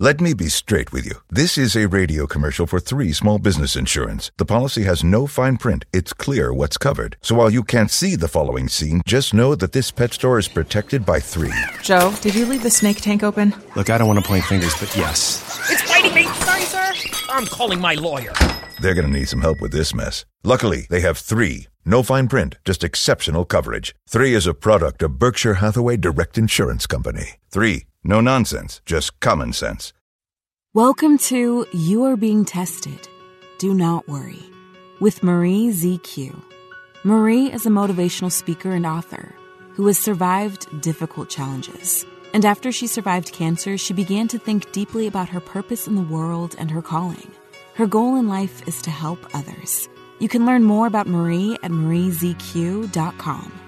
Let me be straight with you. This is a radio commercial for three small business insurance. The policy has no fine print. It's clear what's covered. So while you can't see the following scene, just know that this pet store is protected by three. Joe, did you leave the snake tank open? Look, I don't want to point fingers, but yes. It's biting me! Sorry, sir! I'm calling my lawyer. They're going to need some help with this mess. Luckily, they have three. No fine print, just exceptional coverage. Three is a product of Berkshire Hathaway Direct Insurance Company. Three. No nonsense, just common sense. Welcome to You Are Being Tested. Do not worry. With Marie ZQ. Marie is a motivational speaker and author who has survived difficult challenges. And after she survived cancer, she began to think deeply about her purpose in the world and her calling. Her goal in life is to help others. You can learn more about Marie at mariezq.com.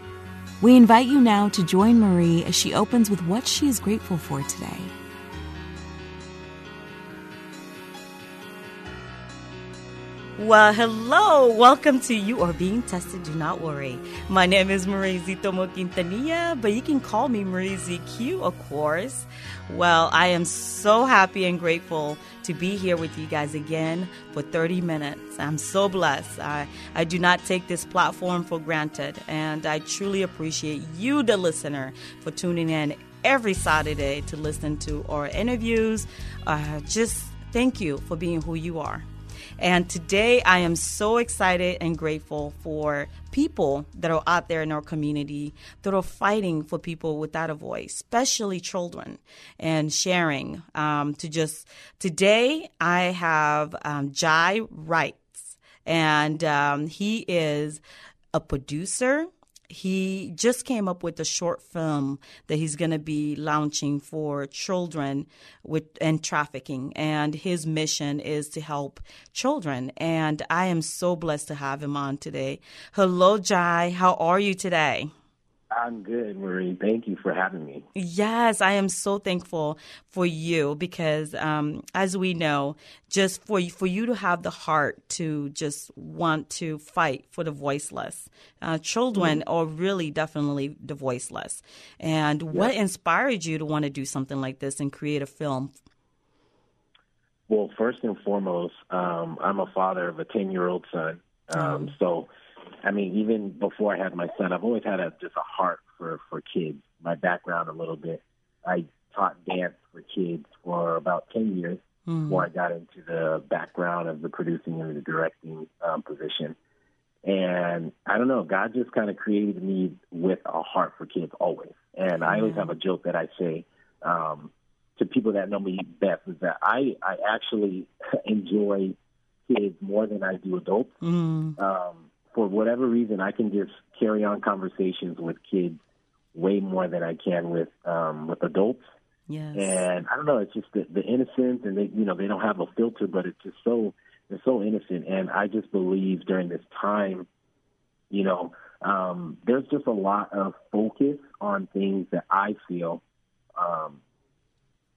We invite you now to join Marie as she opens with what she is grateful for today. Well, hello. Welcome to You Are Being Tested. Do not worry. My name is Marie Zitomo Quintanilla, but you can call me Marie ZQ, of course. Well, I am so happy and grateful to be here with you guys again for 30 minutes. I'm so blessed. I, I do not take this platform for granted, and I truly appreciate you, the listener, for tuning in every Saturday to listen to our interviews. Uh, just thank you for being who you are. And today I am so excited and grateful for people that are out there in our community that are fighting for people without a voice, especially children, and sharing. Um, to just today, I have um, Jai Wrights, and um, he is a producer he just came up with a short film that he's going to be launching for children with and trafficking. And his mission is to help children. And i am so blessed to have him on today. Hello jai. How are you today I'm good, Marie. Thank you for having me. Yes, I am so thankful for you because, um, as we know, just for for you to have the heart to just want to fight for the voiceless, uh, children mm-hmm. are really definitely the voiceless. And what inspired you to want to do something like this and create a film? Well, first and foremost, um, I'm a father of a ten year old son, um, oh. so I mean, even before I had my son, I've always had a just a heart for for kids. My background a little bit, I taught dance for kids for about ten years mm. before I got into the background of the producing and the directing um, position. And I don't know, God just kind of created me with a heart for kids always. And I always have a joke that I say um, to people that know me best is that I I actually enjoy kids more than I do adults. Mm. Um, for whatever reason, I can just carry on conversations with kids way more than I can with um, with adults. Yes. And I don't know, it's just the, the innocence, and they, you know, they don't have a filter, but it's just so they're so innocent. And I just believe during this time, you know, um, there's just a lot of focus on things that I feel um,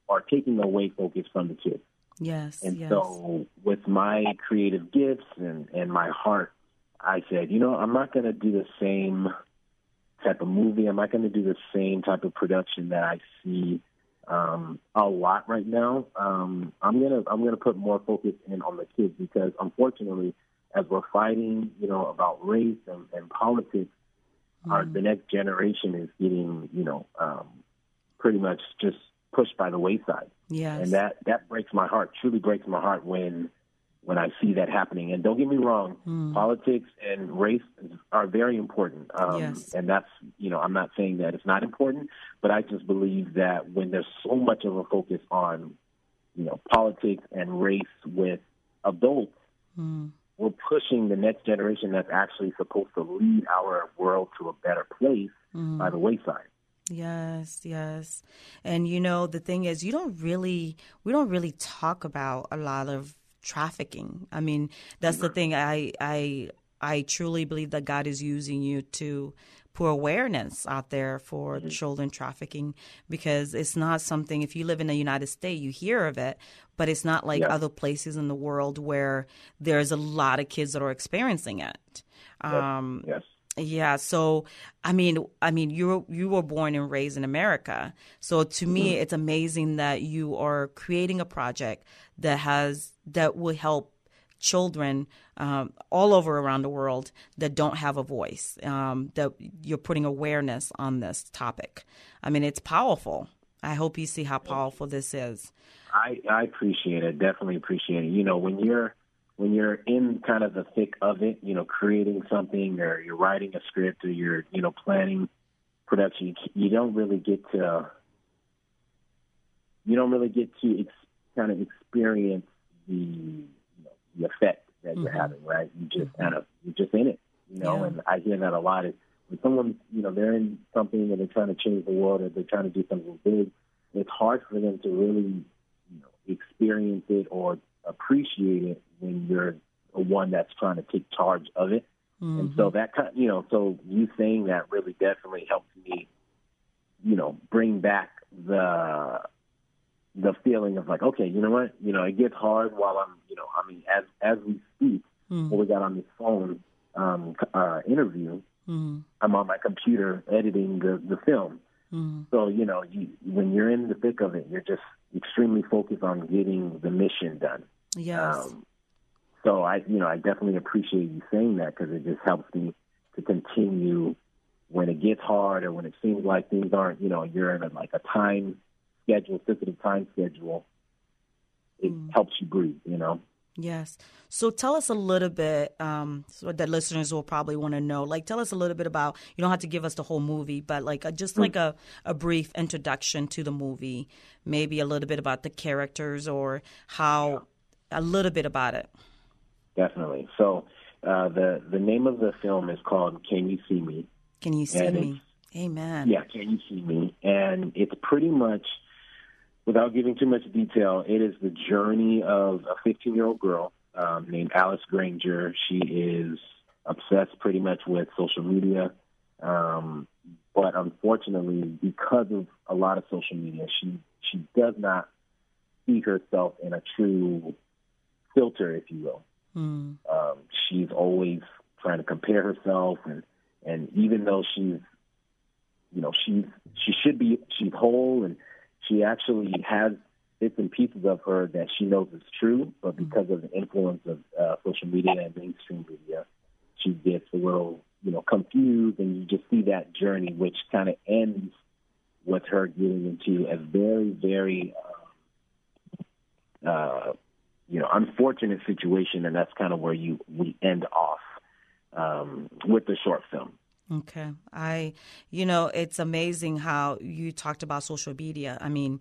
are taking away focus from the kids. Yes. And yes. so, with my creative gifts and and my heart, I said, you know, I'm not going to do the same type of movie. I'm not going to do the same type of production that I see um, a lot right now. Um, I'm gonna I'm gonna put more focus in on the kids because unfortunately, as we're fighting, you know, about race and, and politics, mm. our the next generation is getting, you know, um, pretty much just pushed by the wayside. Yes. and that that breaks my heart. Truly breaks my heart when when I see that happening. And don't get me wrong, mm. politics and race are very important. Um, yes. And that's, you know, I'm not saying that it's not important, but I just believe that when there's so much of a focus on, you know, politics and race with adults, mm. we're pushing the next generation that's actually supposed to lead our world to a better place mm. by the wayside. Yes, yes. And you know, the thing is you don't really we don't really talk about a lot of trafficking. I mean, that's the thing. I I I truly believe that God is using you to put awareness out there for mm-hmm. children trafficking because it's not something if you live in the United States you hear of it but it's not like yeah. other places in the world where there's a lot of kids that are experiencing it um, yes Yeah, so I mean, I mean, you you were born and raised in America, so to me, Mm-hmm. it's amazing that you are creating a project that has that will help children um, all over around the world that don't have a voice. Um, that you're putting awareness on this topic. I mean, it's powerful. I hope you see how powerful this is. I, I appreciate it. Definitely appreciate it. You know, when you're when you're in kind of the thick of it, you know, creating something or you're writing a script or you're you know planning production, you, don't really get to you don't really get to ex- kind of experience the you know, the effect that you're mm-hmm. having, right? You just mm-hmm. kind of you're just in it, you know. Yeah. And I hear that a lot. Is when someone you know they're in something and they're trying to change the world or they're trying to do something big, it's hard for them to really you know experience it or appreciate it when you're the one that's trying to take charge of it. And so that kind, you know, so you saying that really definitely helped me, you know, bring back the the feeling of like, okay, you know what, you know, it gets hard while I'm, you know, I mean, as as we speak, when we got on this phone um, uh, interview, I'm on my computer editing the the film. So you know, you when you're in the thick of it, you're just extremely focused on getting the mission done. Yes. Um, so I, you know, I definitely appreciate you saying that because it just helps me to continue when it gets hard or when it seems like things aren't, you know, you're in a, like a time schedule, sensitive time schedule. It helps you breathe, you know. Yes. So tell us a little bit, um, so that listeners will probably want to know. Like, tell us a little bit about. You don't have to give us the whole movie, but like a, just like a, a brief introduction to the movie. Maybe a little bit about the characters or how a little bit about it. Definitely. So uh, the the name of the film is called "Can You See Me." Can you see And me? Amen. Yeah, can you see me? And it's pretty much, without giving too much detail, it is the journey of a 15 year old girl um, named Alice Granger. She is obsessed pretty much with social media. Um, but unfortunately, because of a lot of social media, she she does not see herself in a true filter, if you will. Um, she's always trying to compare herself, and and even though she's you know she's she should be she's whole and she actually has bits and pieces of her that she knows is true, but because of the influence of uh, social media and mainstream media, she gets a little you know confused, and you just see that journey, which kind of ends with her getting into a very very uh, uh, you know unfortunate situation, and that's kind of where you we end off um, with the short film. Okay. I, you know, it's amazing how you talked about social media. I mean,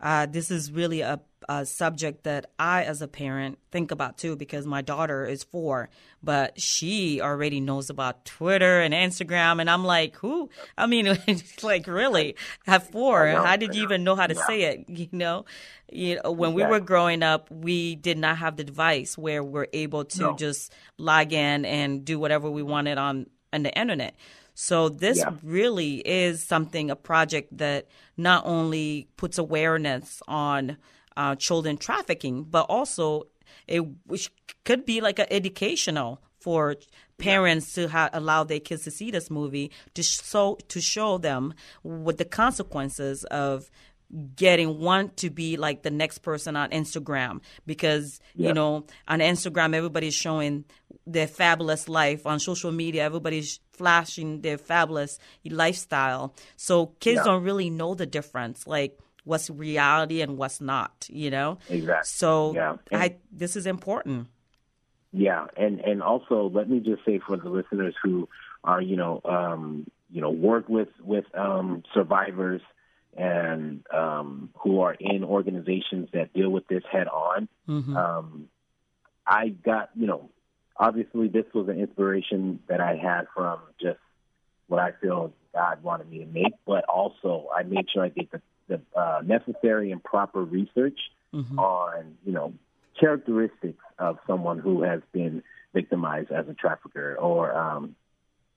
uh, this is really a, a subject that I, as a parent, think about too because my daughter is four, but she already knows about Twitter and Instagram. And I'm like, who? I mean, it's like, really? At four, how did you even know how to Yeah. say it? You know, you know, when we were growing up, we did not have the device where we're able to No. just log in and do whatever we wanted on on the internet. So this Yeah. really is something, a project that not only puts awareness on uh, children trafficking, but also it which could be like a educational for parents to ha- allow their kids to see this movie to show to show them what the consequences of getting one to be like the next person on Instagram because you know on Instagram everybody's showing their fabulous life on social media everybody's flashing their fabulous lifestyle so kids Yeah. don't really know the difference like what's reality and what's not you know Exactly. so Yeah. And- I this is important Yeah, and and also let me just say for the listeners who are you know um, you know work with with um, survivors and um, who are in organizations that deal with this head on. Um, I got you know obviously this was an inspiration that I had from just what I feel God wanted me to make, but also I made sure I did the, the uh, necessary and proper research on you know characteristics of someone who has been victimized as a trafficker or um,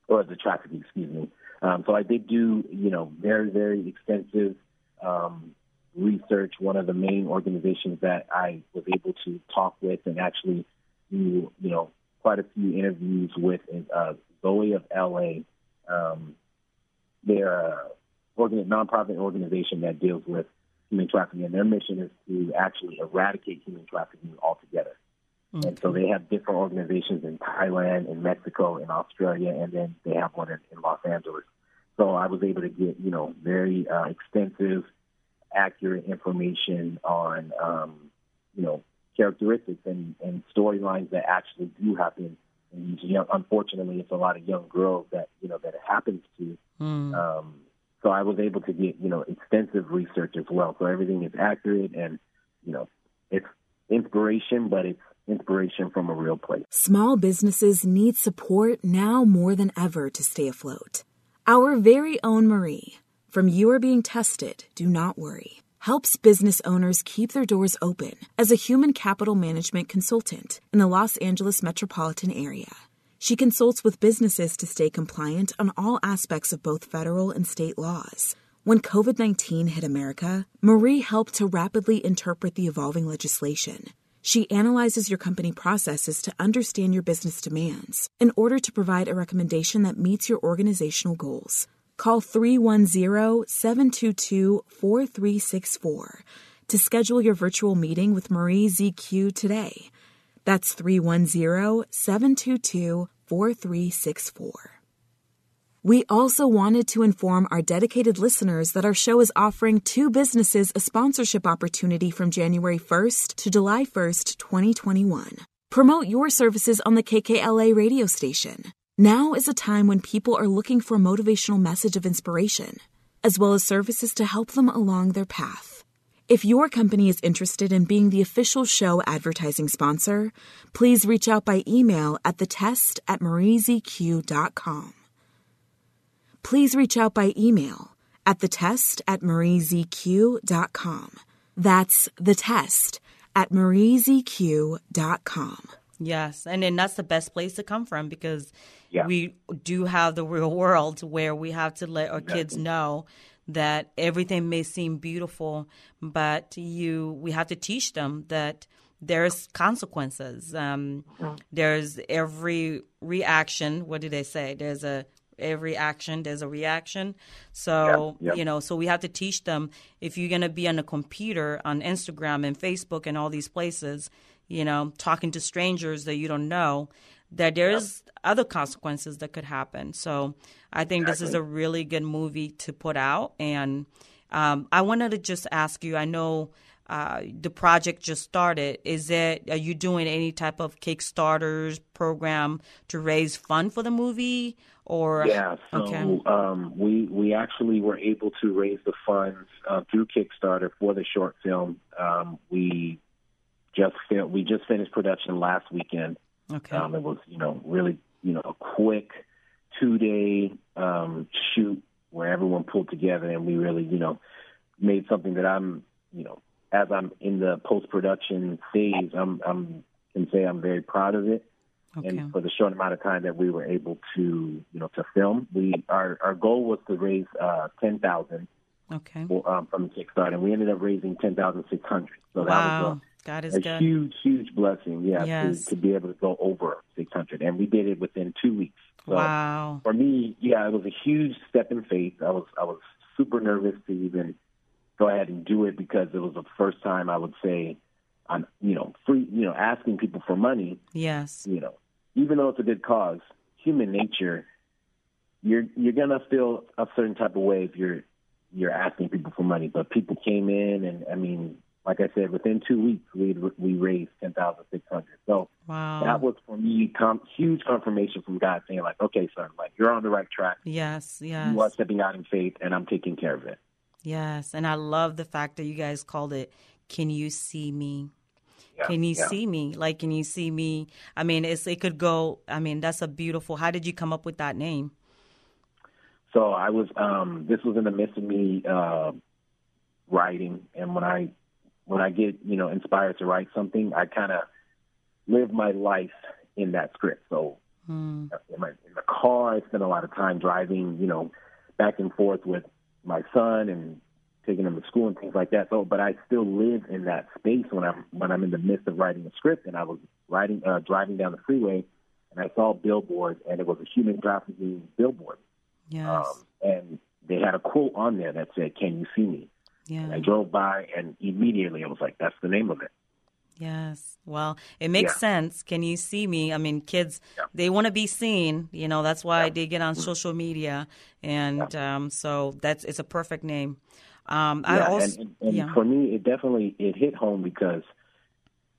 or as a trafficker, excuse me. Um, so I did do you know very very extensive um, research. One of the main organizations that I was able to talk with and actually do you know quite a few interviews with uh, Zoe of LA. Um, they're a organ- nonprofit organization that deals with human trafficking, and their mission is to actually eradicate human trafficking altogether. Okay. And so they have different organizations in Thailand, in Mexico, in Australia, and then they have one in, in Los Angeles. So I was able to get, you know, very uh, extensive, accurate information on, um, you know, characteristics and, and storylines that actually do happen. And young, unfortunately, it's a lot of young girls that you know that it happens to. Mm. Um, so I was able to get you know extensive research as well. So everything is accurate and you know it's inspiration, but it's inspiration from a real place. Small businesses need support now more than ever to stay afloat. Our very own Marie from You Are Being Tested, Do Not Worry helps business owners keep their doors open as a human capital management consultant in the Los Angeles metropolitan area. She consults with businesses to stay compliant on all aspects of both federal and state laws. When COVID 19 hit America, Marie helped to rapidly interpret the evolving legislation. She analyzes your company processes to understand your business demands in order to provide a recommendation that meets your organizational goals Call 310 722 4364 to schedule your virtual meeting with Marie ZQ today. That's 310 722 4364. We also wanted to inform our dedicated listeners that our show is offering two businesses a sponsorship opportunity from January 1st to July 1st, 2021. Promote your services on the KKLA radio station. Now is a time when people are looking for a motivational message of inspiration, as well as services to help them along their path. If your company is interested in being the official show advertising sponsor, please reach out by email at the test at mariezq.com. Please reach out by email at the test at mariezq.com. That's the test at mariezq.com. Yes, and then that's the best place to come from because yeah. we do have the real world where we have to let our exactly. kids know that everything may seem beautiful, but you we have to teach them that there's consequences. Um, mm-hmm. There's every reaction. What do they say? There's a every action there's a reaction so yeah, yeah. you know so we have to teach them if you're going to be on a computer on instagram and facebook and all these places you know, talking to strangers that you don't know, that there's yep. other consequences that could happen. So I think exactly. this is a really good movie to put out. And um, I wanted to just ask you I know uh, the project just started. Is it, are you doing any type of Kickstarters program to raise fund for the movie? Or yeah, so okay. um, we we actually were able to raise the funds uh, through Kickstarter for the short film. Um, we just we just finished production last weekend. Okay. Um, it was you know really you know a quick two day um, shoot where everyone pulled together and we really you know made something that I'm you know as I'm in the post production phase I'm I'm can say I'm very proud of it. Okay. And for the short amount of time that we were able to, you know, to film, we our our goal was to raise uh, ten thousand. Okay. For, um, from Kickstarter, and we ended up raising ten thousand six hundred. So wow. that was a God is a good. huge, huge blessing. Yeah, yes. to, to be able to go over 600, and we did it within two weeks. So wow. For me, yeah, it was a huge step in faith. I was I was super nervous to even go ahead and do it because it was the first time I would say, I'm you know free you know asking people for money. Yes. You know, even though it's a good cause, human nature, you're you're gonna feel a certain type of way if you're you're asking people for money. But people came in, and I mean, like I said, within two weeks, we we raised ten thousand six hundred. So wow. that was for me com- huge confirmation from God saying, like, okay, son, like you're on the right track. Yes, yes. You are stepping out in faith, and I'm taking care of it. Yes, and I love the fact that you guys called it "Can You See Me." Yeah, can you yeah. see me? Like, can you see me? I mean, it's it could go. I mean, that's a beautiful. How did you come up with that name? So I was. um This was in the midst of me uh writing, and when I when I get, you know, inspired to write something, I kind of live my life in that script. So mm. in, my, in the car, I spend a lot of time driving, you know, back and forth with my son and taking him to school and things like that. So, but I still live in that space when I'm when I'm in the midst of writing a script. And I was writing, uh, driving down the freeway, and I saw billboards, and it was a human trafficking billboard. Yes. Um, and they had a quote on there that said, "Can you see me?" Yeah. And I drove by, and immediately I was like, "That's the name of it." Yes. Well, it makes Yeah. sense. Can you see me? I mean, kids, they want to be seen. You know, that's why they get on social media, and um, so that's it's a perfect name. Um, I also, and, and, and yeah. for me, it definitely it hit home because,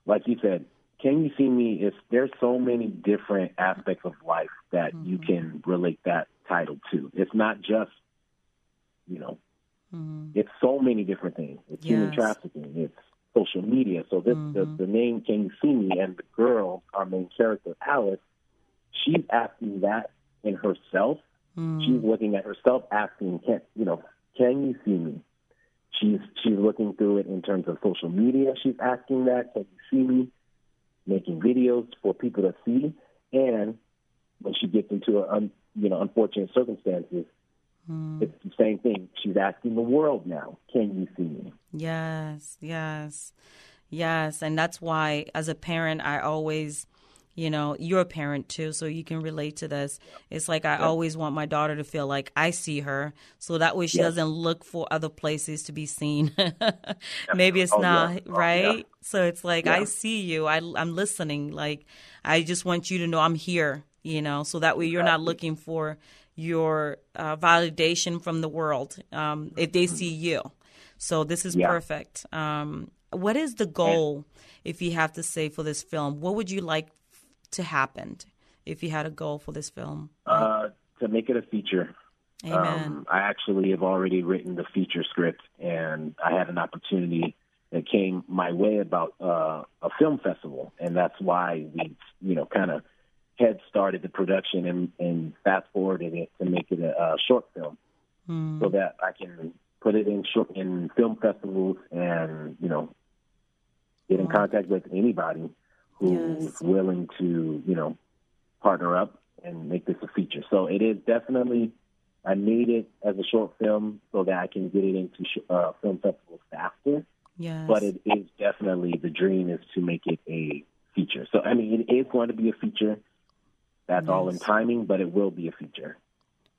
like you said, "Can you see me?" Is there's so many different aspects of life that you Mm-hmm. can relate that title to. It's not just, you know, it's so many different things. It's human Mm-hmm. Trafficking. It's social media. So this the, Mm-hmm. the name "Can you see me?" and the girl, our main character Alice, she's asking that in herself. Mm-hmm. She's looking at herself, asking, "Can you know? Can you see me?" She's she's looking through it in terms of social media. She's asking that, "Can you see me?" Making videos for people to see, and when she gets into a, un, you know unfortunate circumstances, Mm-hmm. it's the same thing. She's asking the world now, "Can you see me?" Yes, yes, yes. And that's why, as a parent, I always, you know, you're a parent too, so you can relate to this. It's like I always want my daughter to feel like I see her, so that way she doesn't look for other places to be seen. Maybe it's Oh, yeah. not, Oh, right? yeah. So it's like, I see you, I, I'm listening. Like, I just want you to know I'm here, you know, so that way you're not looking for your uh, validation from the world um, if they see you. So this is Yeah. perfect. Um, what is the goal, if you have to say, for this film? What would you like to happen if you had a goal for this film? Uh, to make it a feature. Amen. Um, I actually have already written the feature script, and I had an opportunity that came my way about uh, a film festival, and that's why we, you know, kind of head started the production and, and fast forwarded it to make it a, a short film, so that I can put it in short in film festivals and you know get in contact with anybody who's Yes. willing to you know partner up and make this a feature. So it is definitely. I made it as a short film so that I can get it into sh- uh, film festivals faster. yes. But it is definitely the dream is to make it a feature. So I mean, it is going to be a feature. That's all in timing, but it will be a feature.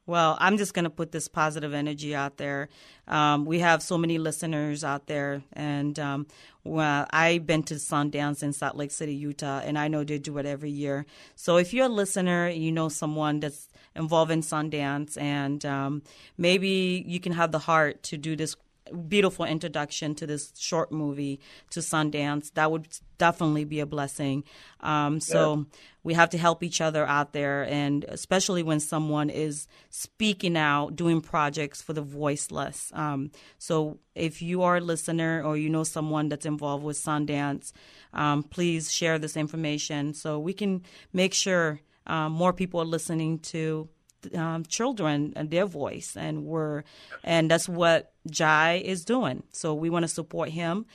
Well, I'm just going to put this positive energy out there. Um, we have so many listeners out there, and um, well, I've been to Sundance in Salt Lake City, Utah, and I know they do it every year. So if you're a listener, you know someone that's involved in Sundance, and um, maybe you can have the heart to do this beautiful introduction to this short movie to Sundance. That would definitely be a blessing. Um, so we have to help each other out there, and especially when someone is speaking out, doing projects for the voiceless. Um, so if you are a listener or you know someone that's involved with Sundance, um, please share this information so we can make sure um, more people are listening to um, children and their voice, and we're and that's what Jai is doing. So we want to support him.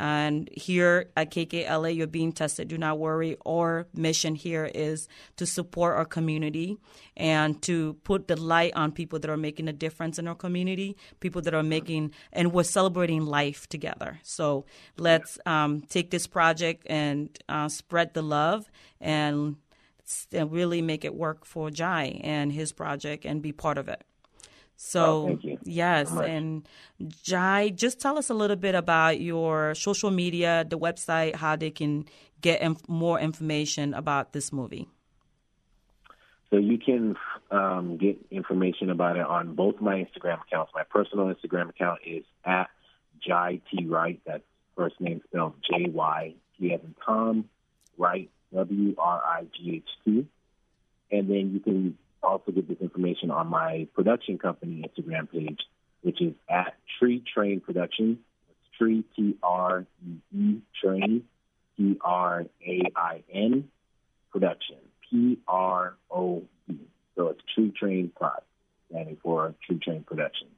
And here at KKLA, you're being tested. Do not worry. Our mission here is to support our community and to put the light on people that are making a difference in our community, people that are making, and we're celebrating life together. So let's um, take this project and uh, spread the love and really make it work for Jai and his project and be part of it. So Oh, thank you yes, and Jai, just tell us a little bit about your social media, the website, how they can get inf- more information about this movie. So you can um, get information about it on both my Instagram accounts. My personal Instagram account is at Jai T Wright. That's first name spelled J Y T as in Tom Wright W R I G H T. And then you can also get this information on my production company Instagram page, which is at Tree Train Productions. It's Tree T R E E Train T R A I N Production. P R O D. So it's Tree Train Prod, standing for Tree Train Production.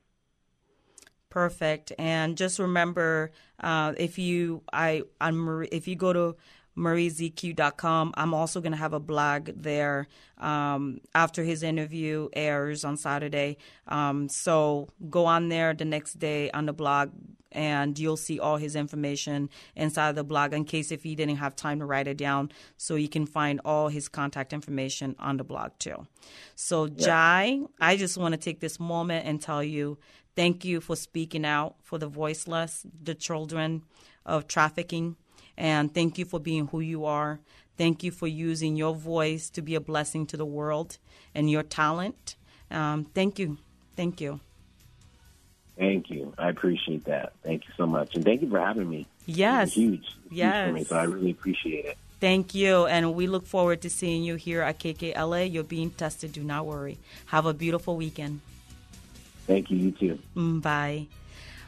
Perfect. And just remember, uh, if you I Marie, if you go to mariezq.com, I'm also going to have a blog there um, after his interview airs on Saturday. Um, so go on there the next day on the blog and you'll see all his information inside the blog in case if he didn't have time to write it down. So you can find all his contact information on the blog too. So, Jai, I just want to take this moment and tell you thank you for speaking out for the voiceless, the children of trafficking, and thank you for being who you are. Thank you for using your voice to be a blessing to the world and your talent. Um, thank you. Thank you. Thank you. I appreciate that. Thank you so much. And thank you for having me. Yes. It's huge. It's yes. Huge for me, so I really appreciate it. Thank you. And we look forward to seeing you here at KKLA. You're being tested. Do not worry. Have a beautiful weekend. Thank you. You too. Mm, bye.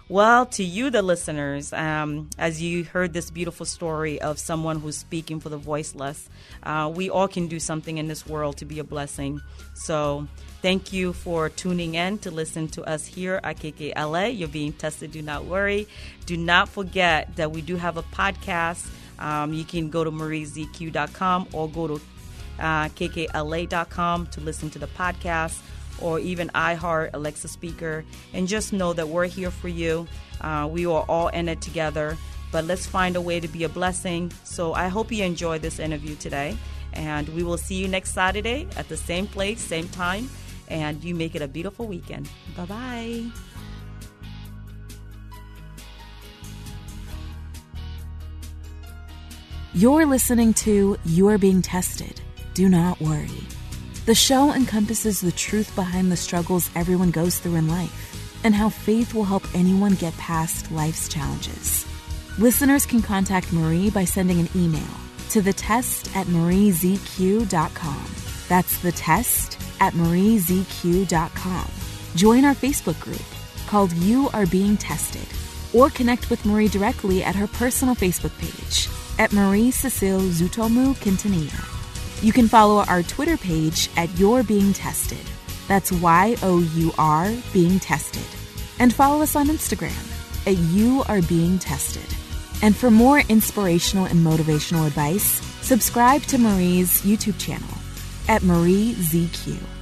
Well, to you, the listeners, um, as you heard this beautiful story of someone who's speaking for the voiceless, uh, we all can do something in this world to be a blessing. So, thank you for tuning in to listen to us here at KKLA. You're being tested, do not worry. Do not forget that we do have a podcast. Um, you can go to mariezq.com or go to uh, kkla.com to listen to the podcast or even iHeart, Alexa Speaker, and just know that we're here for you. Uh, we are all in it together, but let's find a way to be a blessing. So I hope you enjoyed this interview today, and we will see you next Saturday at the same place, same time, and you make it a beautiful weekend. Bye bye. You're listening to You're Being Tested. Do not worry. The show encompasses the truth behind the struggles everyone goes through in life and how faith will help anyone get past life's challenges. Listeners can contact Marie by sending an email to the test at mariezq.com. That's the test at mariezq.com. Join our Facebook group called You Are Being Tested or connect with Marie directly at her personal Facebook page at Marie Cecile Zutomu Quintanilla. You can follow our Twitter page at You're Being Tested. That's Y O U R Being Tested. And follow us on Instagram at You Are Being Tested. And for more inspirational and motivational advice, subscribe to Marie's YouTube channel at Marie ZQ.